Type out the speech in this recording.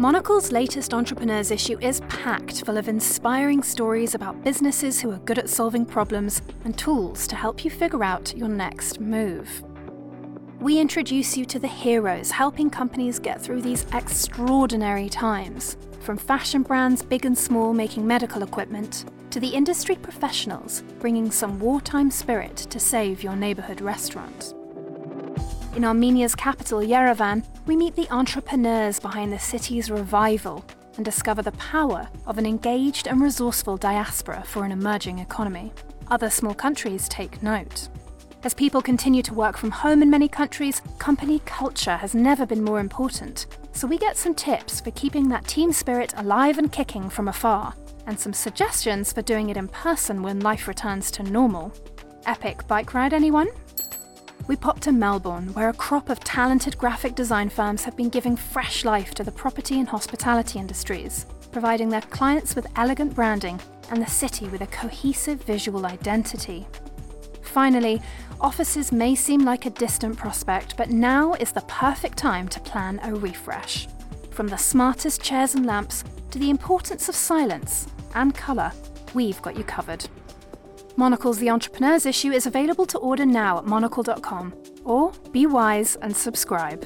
Monocle's latest entrepreneurs issue is packed full of inspiring stories about businesses who are good at solving problems and tools to help you figure out your next move. We introduce you to the heroes helping companies get through these extraordinary times, from fashion brands big and small making medical equipment to the industry professionals bringing some wartime spirit to save your neighborhood restaurant. In Armenia's capital, Yerevan, we meet the entrepreneurs behind the city's revival and discover the power of an engaged and resourceful diaspora for an emerging economy. Other small countries take note. As people continue to work from home in many countries, company culture has never been more important. So we get some tips for keeping that team spirit alive and kicking from afar, and some suggestions for doing it in person when life returns to normal. Epic bike ride, anyone? We pop to Melbourne, where a crop of talented graphic design firms have been giving fresh life to the property and hospitality industries, providing their clients with elegant branding and the city with a cohesive visual identity. Finally, offices may seem like a distant prospect, but now is the perfect time to plan a refresh. From the smartest chairs and lamps to the importance of silence and colour, we've got you covered. Monocle's The Entrepreneur's Issue is available to order now at monocle.com or be wise and subscribe.